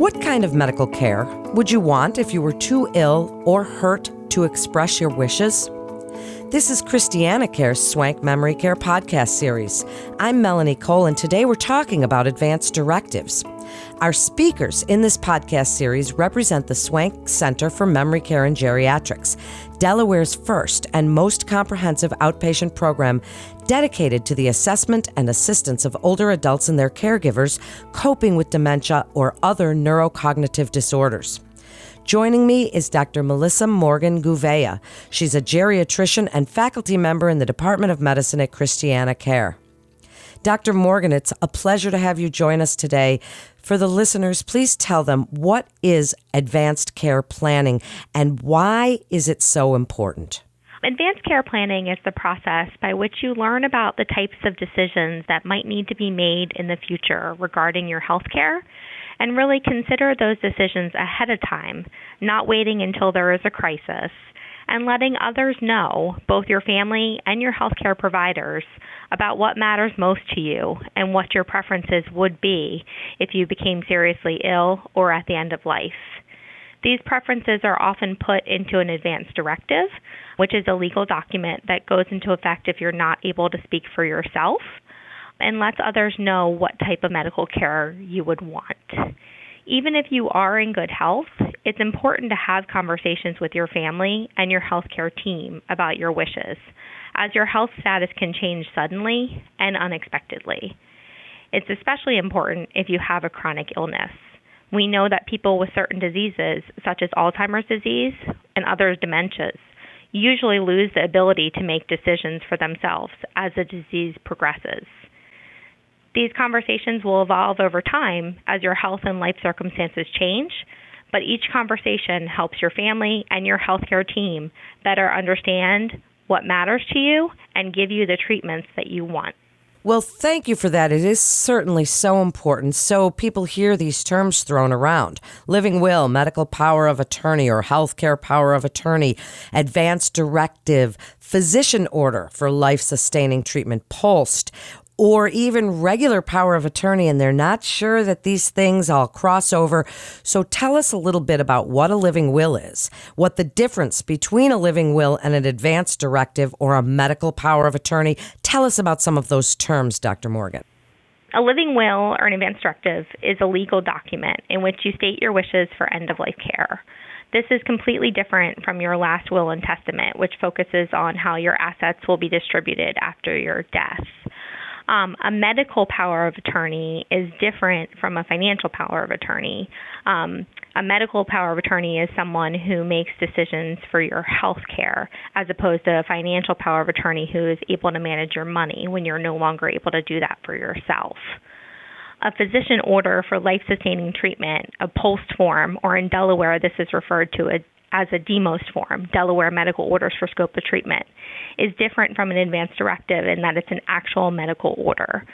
What kind of medical care would you want if you were too ill or hurt to express your wishes? This is Christiana Care's Swank Memory Care podcast series. I'm Melanie Cole, and today we're talking about advanced directives. Our speakers in this podcast series represent the Swank Center for Memory Care and Geriatrics, Delaware's first and most comprehensive outpatient program dedicated to the assessment and assistance of older adults and their caregivers coping with dementia or other neurocognitive disorders. Joining me is Dr. Melissa Morgan Gouveia. She's a geriatrician and faculty member in the Department of Medicine at Christiana Care. Dr. Morgan, it's a pleasure to have you join us today. For the listeners, please tell them what is advanced care planning and why is it so important? Advanced care planning is the process by which you learn about the types of decisions that might need to be made in the future regarding your health care and really consider those decisions ahead of time, not waiting until there is a crisis, and letting others know, both your family and your healthcare providers, about what matters most to you and what your preferences would be if you became seriously ill or at the end of life. These preferences are often put into an advance directive, which is a legal document that goes into effect if you're not able to speak for yourself and lets others know what type of medical care you would want. Even if you are in good health, it's important to have conversations with your family and your healthcare team about your wishes, as your health status can change suddenly and unexpectedly. It's especially important if you have a chronic illness. We know that people with certain diseases, such as Alzheimer's disease and other dementias, usually lose the ability to make decisions for themselves as the disease progresses. These conversations will evolve over time as your health and life circumstances change, but each conversation helps your family and your healthcare team better understand what matters to you and give you the treatments that you want. Well, thank you for that. It is certainly so important. So people hear these terms thrown around living will, medical power of attorney, or healthcare power of attorney, advanced directive, physician order for life sustaining treatment, POLST, or even regular power of attorney, and they're not sure that these things all cross over. So tell us a little bit about what a living will is, what the difference between a living will and an advance directive or a medical power of attorney. Tell us about some of those terms, Dr. Morgan. A living will or an advance directive is a legal document in which you state your wishes for end of life care. This is completely different from your last will and testament, which focuses on how your assets will be distributed after your death. Um, a medical power of attorney is different from a financial power of attorney. Um, a medical power of attorney is someone who makes decisions for your health care, as opposed to a financial power of attorney who is able to manage your money when you're no longer able to do that for yourself. A physician order for life sustaining treatment, a POLST form, or in Delaware, this is referred to as a DMOST form, Delaware Medical Orders for Scope of Treatment, is different from an advance directive in that it's an actual medical order.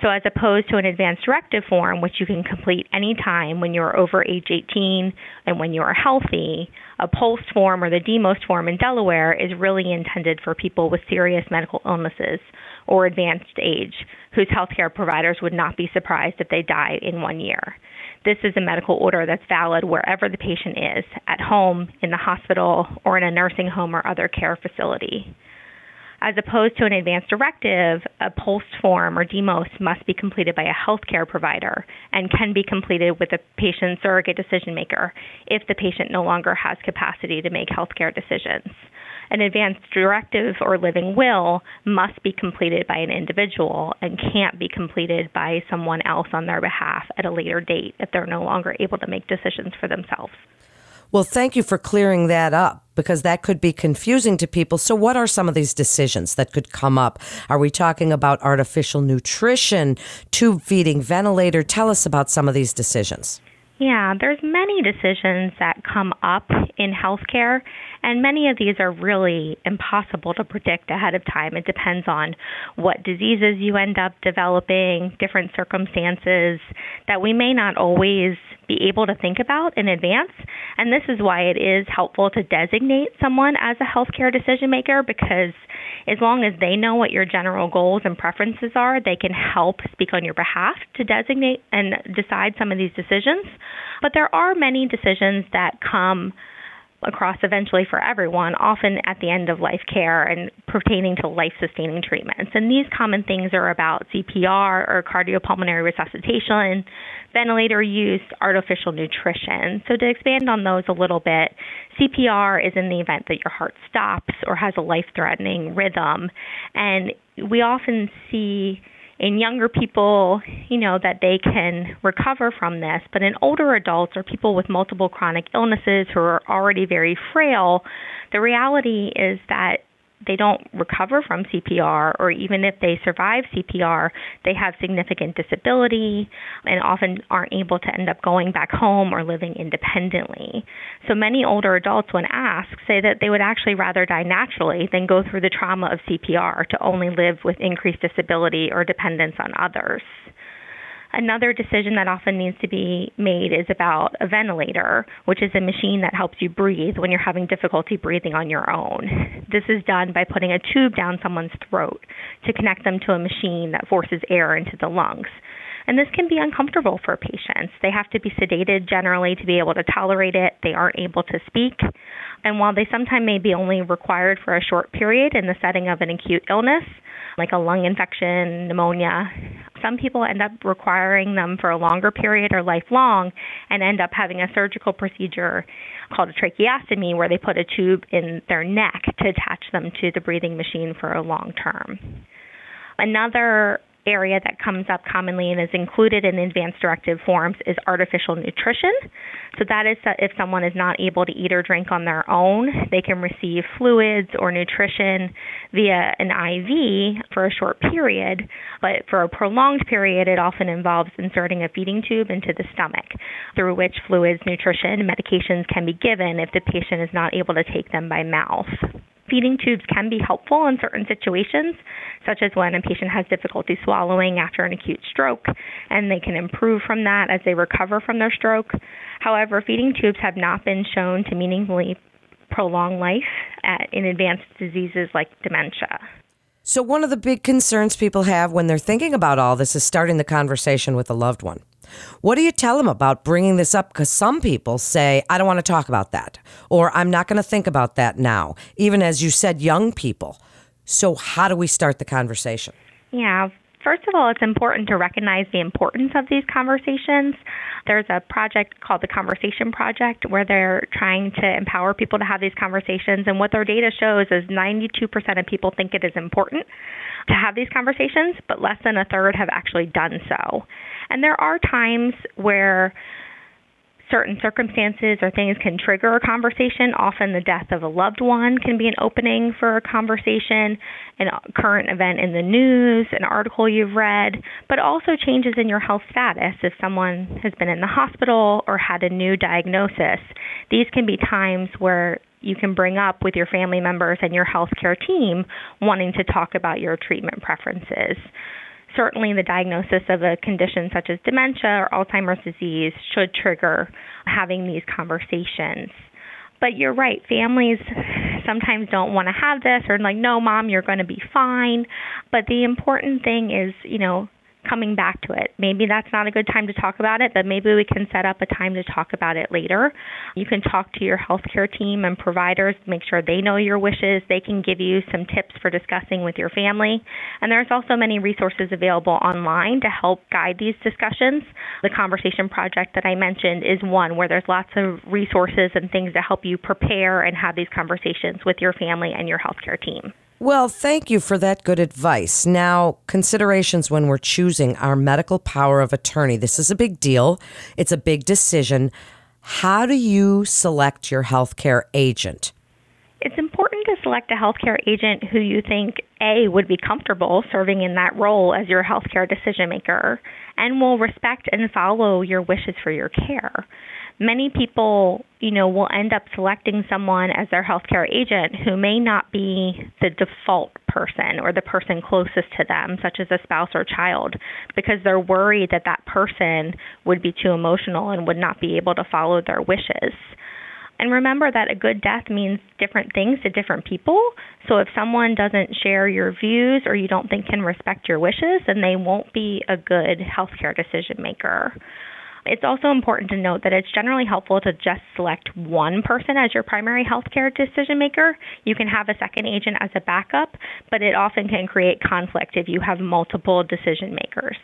So, as opposed to an advance directive form, which you can complete anytime when you're over age 18 and when you are healthy, a POLST form or the DMOST form in Delaware is really intended for people with serious medical illnesses or advanced age whose healthcare providers would not be surprised if they die in one year. This is a medical order that's valid wherever the patient is at home, in the hospital, or in a nursing home or other care facility. As opposed to an advance directive, a POLST form or DMOST must be completed by a healthcare provider and can be completed with a patient surrogate decision maker if the patient no longer has capacity to make healthcare decisions an advance directive or living will must be completed by an individual and can't be completed by someone else on their behalf at a later date if they're no longer able to make decisions for themselves. Well, thank you for clearing that up because that could be confusing to people. So, what are some of these decisions that could come up? Are we talking about artificial nutrition, tube feeding, ventilator? Tell us about some of these decisions. Yeah, there's many decisions that come up in healthcare and many of these are really impossible to predict ahead of time. It depends on what diseases you end up developing, different circumstances that we may not always be able to think about in advance. And this is why it is helpful to designate someone as a healthcare decision maker because as long as they know what your general goals and preferences are, they can help speak on your behalf to designate and decide some of these decisions. But there are many decisions that come across eventually for everyone, often at the end of life care and pertaining to life sustaining treatments. And these common things are about CPR or cardiopulmonary resuscitation, ventilator use, artificial nutrition. So, to expand on those a little bit, CPR is in the event that your heart stops or has a life threatening rhythm. And we often see in younger people, you know, that they can recover from this. But in older adults or people with multiple chronic illnesses who are already very frail, the reality is that they don't recover from CPR, or even if they survive CPR, they have significant disability and often aren't able to end up going back home or living independently. So many older adults, when asked, say that they would actually rather die naturally than go through the trauma of CPR to only live with increased disability or dependence on others. Another decision that often needs to be made is about a ventilator, which is a machine that helps you breathe when you're having difficulty breathing on your own. This is done by putting a tube down someone's throat to connect them to a machine that forces air into the lungs. And this can be uncomfortable for patients. They have to be sedated generally to be able to tolerate it. They aren't able to speak. And while they sometimes may be only required for a short period in the setting of an acute illness, like a lung infection, pneumonia, some people end up requiring them for a longer period or lifelong and end up having a surgical procedure called a tracheostomy where they put a tube in their neck to attach them to the breathing machine for a long term. Another area that comes up commonly and is included in advanced directive forms is artificial nutrition. So, that is uh, if someone is not able to eat or drink on their own, they can receive fluids or nutrition via an IV for a short period. But for a prolonged period, it often involves inserting a feeding tube into the stomach, through which fluids, nutrition, medications can be given if the patient is not able to take them by mouth. Feeding tubes can be helpful in certain situations, such as when a patient has difficulty swallowing after an acute stroke, and they can improve from that as they recover from their stroke. However, feeding tubes have not been shown to meaningfully prolong life at, in advanced diseases like dementia. So, one of the big concerns people have when they're thinking about all this is starting the conversation with a loved one. What do you tell them about bringing this up? Because some people say, I don't want to talk about that, or I'm not going to think about that now, even as you said, young people. So, how do we start the conversation? Yeah, First of all, it's important to recognize the importance of these conversations. There's a project called the Conversation Project where they're trying to empower people to have these conversations. And what their data shows is 92% of people think it is important to have these conversations, but less than a third have actually done so. And there are times where certain circumstances or things can trigger a conversation. Often, the death of a loved one can be an opening for a conversation, a current event in the news, an article you've read, but also changes in your health status. If someone has been in the hospital or had a new diagnosis, these can be times where you can bring up with your family members and your healthcare team wanting to talk about your treatment preferences certainly the diagnosis of a condition such as dementia or Alzheimer's disease should trigger having these conversations. But you're right, families sometimes don't want to have this or like, no, mom, you're going to be fine. But the important thing is, you know, coming back to it. Maybe that's not a good time to talk about it, but maybe we can set up a time to talk about it later. You can talk to your healthcare team and providers, make sure they know your wishes. They can give you some tips for discussing with your family. And there's also many resources available online to help guide these discussions. The Conversation Project that I mentioned is one where there's lots of resources and things to help you prepare and have these conversations with your family and your healthcare team. Well, thank you for that good advice. Now, considerations when we're choosing our medical power of attorney. This is a big deal, it's a big decision. How do you select your healthcare agent? It's important to select a healthcare agent who you think A would be comfortable serving in that role as your healthcare decision maker and will respect and follow your wishes for your care many people, you know, will end up selecting someone as their healthcare agent who may not be the default person or the person closest to them, such as a spouse or child, because they're worried that that person would be too emotional and would not be able to follow their wishes. And remember that a good death means different things to different people. So if someone doesn't share your views or you don't think can respect your wishes, then they won't be a good healthcare decision maker. It's also important to note that it's generally helpful to just select one person as your primary healthcare decision maker. You can have a second agent as a backup, but it often can create conflict if you have multiple decision makers.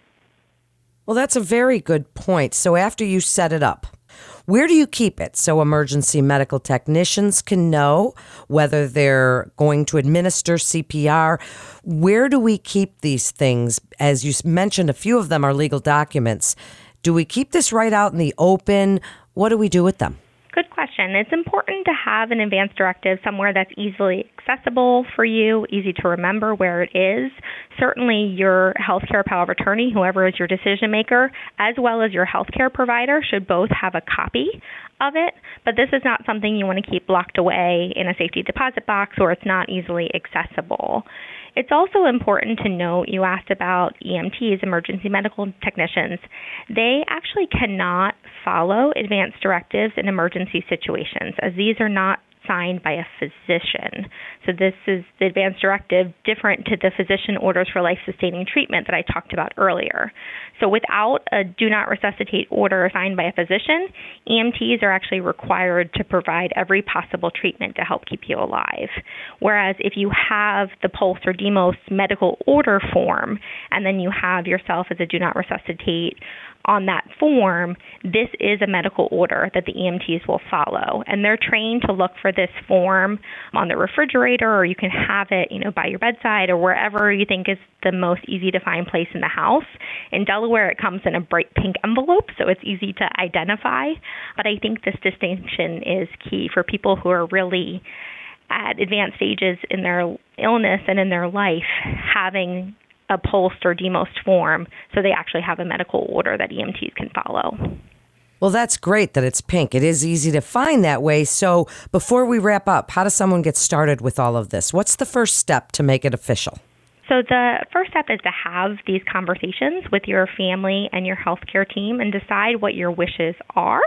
Well, that's a very good point. So after you set it up, where do you keep it so emergency medical technicians can know whether they're going to administer CPR? Where do we keep these things? As you mentioned, a few of them are legal documents. Do we keep this right out in the open? What do we do with them? Good question. It's important to have an advance directive somewhere that's easily accessible for you, easy to remember where it is. Certainly, your healthcare power of attorney, whoever is your decision maker, as well as your healthcare provider, should both have a copy of it. But this is not something you want to keep locked away in a safety deposit box or it's not easily accessible. It's also important to note you asked about EMTs, emergency medical technicians. They actually cannot follow advance directives in emergency situations, as these are not signed by a physician. So this is the advance directive different to the physician orders for life sustaining treatment that I talked about earlier. So without a do not resuscitate order signed by a physician, EMTs are actually required to provide every possible treatment to help keep you alive. Whereas if you have the POLST or DMOST medical order form and then you have yourself as a do not resuscitate on that form, this is a medical order that the EMTs will follow. And they're trained to look for this form on the refrigerator or you can have it, you know, by your bedside or wherever you think is the most easy to find place in the house. In Delaware, it comes in a bright pink envelope, so it's easy to identify. But I think this distinction is key for people who are really at advanced stages in their illness and in their life having a POLST or DMOST form so they actually have a medical order that EMTs can follow. Well, that's great that it's pink. It is easy to find that way. So, before we wrap up, how does someone get started with all of this? What's the first step to make it official? So, the first step is to have these conversations with your family and your healthcare team and decide what your wishes are,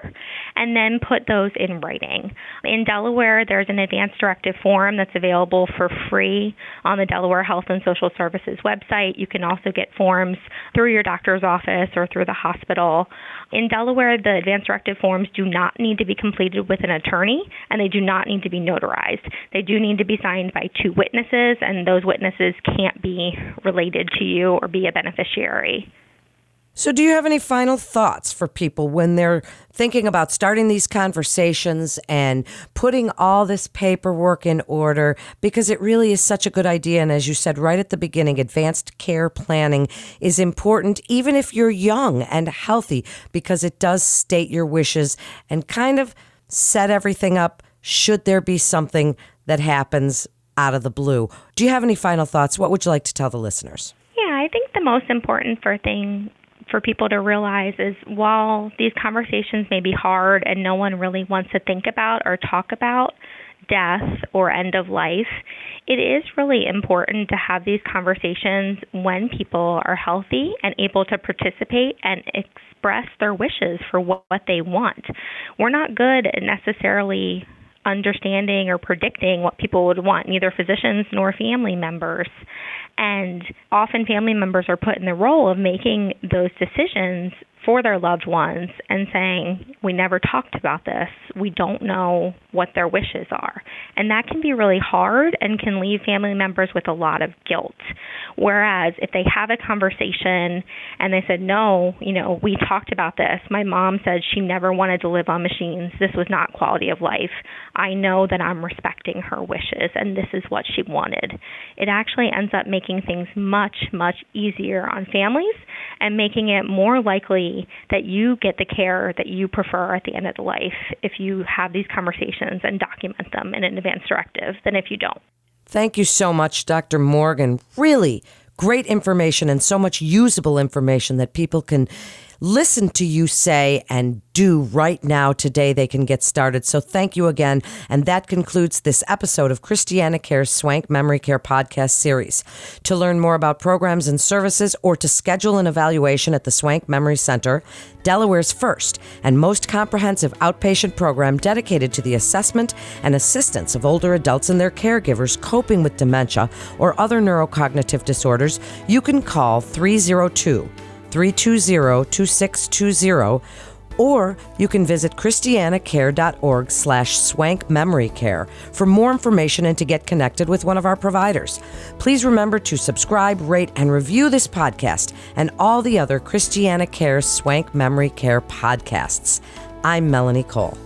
and then put those in writing. In Delaware, there's an advance directive form that's available for free on the Delaware Health and Social Services website. You can also get forms through your doctor's office or through the hospital. In Delaware, the advance directive forms do not need to be completed with an attorney and they do not need to be notarized. They do need to be signed by two witnesses, and those witnesses can't be related to you or be a beneficiary. So, do you have any final thoughts for people when they're thinking about starting these conversations and putting all this paperwork in order? Because it really is such a good idea. And as you said right at the beginning, advanced care planning is important, even if you're young and healthy, because it does state your wishes and kind of set everything up should there be something that happens out of the blue. Do you have any final thoughts? What would you like to tell the listeners? Yeah, I think the most important for thing for people to realize is while these conversations may be hard and no one really wants to think about or talk about death or end of life, it is really important to have these conversations when people are healthy and able to participate and express their wishes for what, what they want. We're not good at necessarily understanding or predicting what people would want, neither physicians nor family members. And often family members are put in the role of making those decisions for their loved ones and saying, We never talked about this. We don't know what their wishes are. And that can be really hard and can leave family members with a lot of guilt. Whereas if they have a conversation and they said, No, you know, we talked about this. My mom said she never wanted to live on machines. This was not quality of life. I know that I'm respecting her wishes and this is what she wanted. It actually ends up making things much, much easier on families and making it more likely that you get the care that you prefer at the end of the life if you have these conversations and document them in an advance directive than if you don't. Thank you so much, Dr. Morgan. Really great information and so much usable information that people can listen to you say and do right now today they can get started. So thank you again. And that concludes this episode of Christiana Care's Swank Memory Care podcast series. To learn more about programs and services or to schedule an evaluation at the Swank Memory Center, Delaware's first and most comprehensive outpatient program dedicated to the assessment and assistance of older adults and their caregivers coping with dementia or other neurocognitive disorders, you can call 302 320 2620 Or you can visit christianacare.org slash swank memory care for more information and to get connected with one of our providers. Please remember to subscribe, rate, and review this podcast and all the other Christiana Care Swank Memory Care podcasts. I'm Melanie Cole.